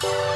Bye.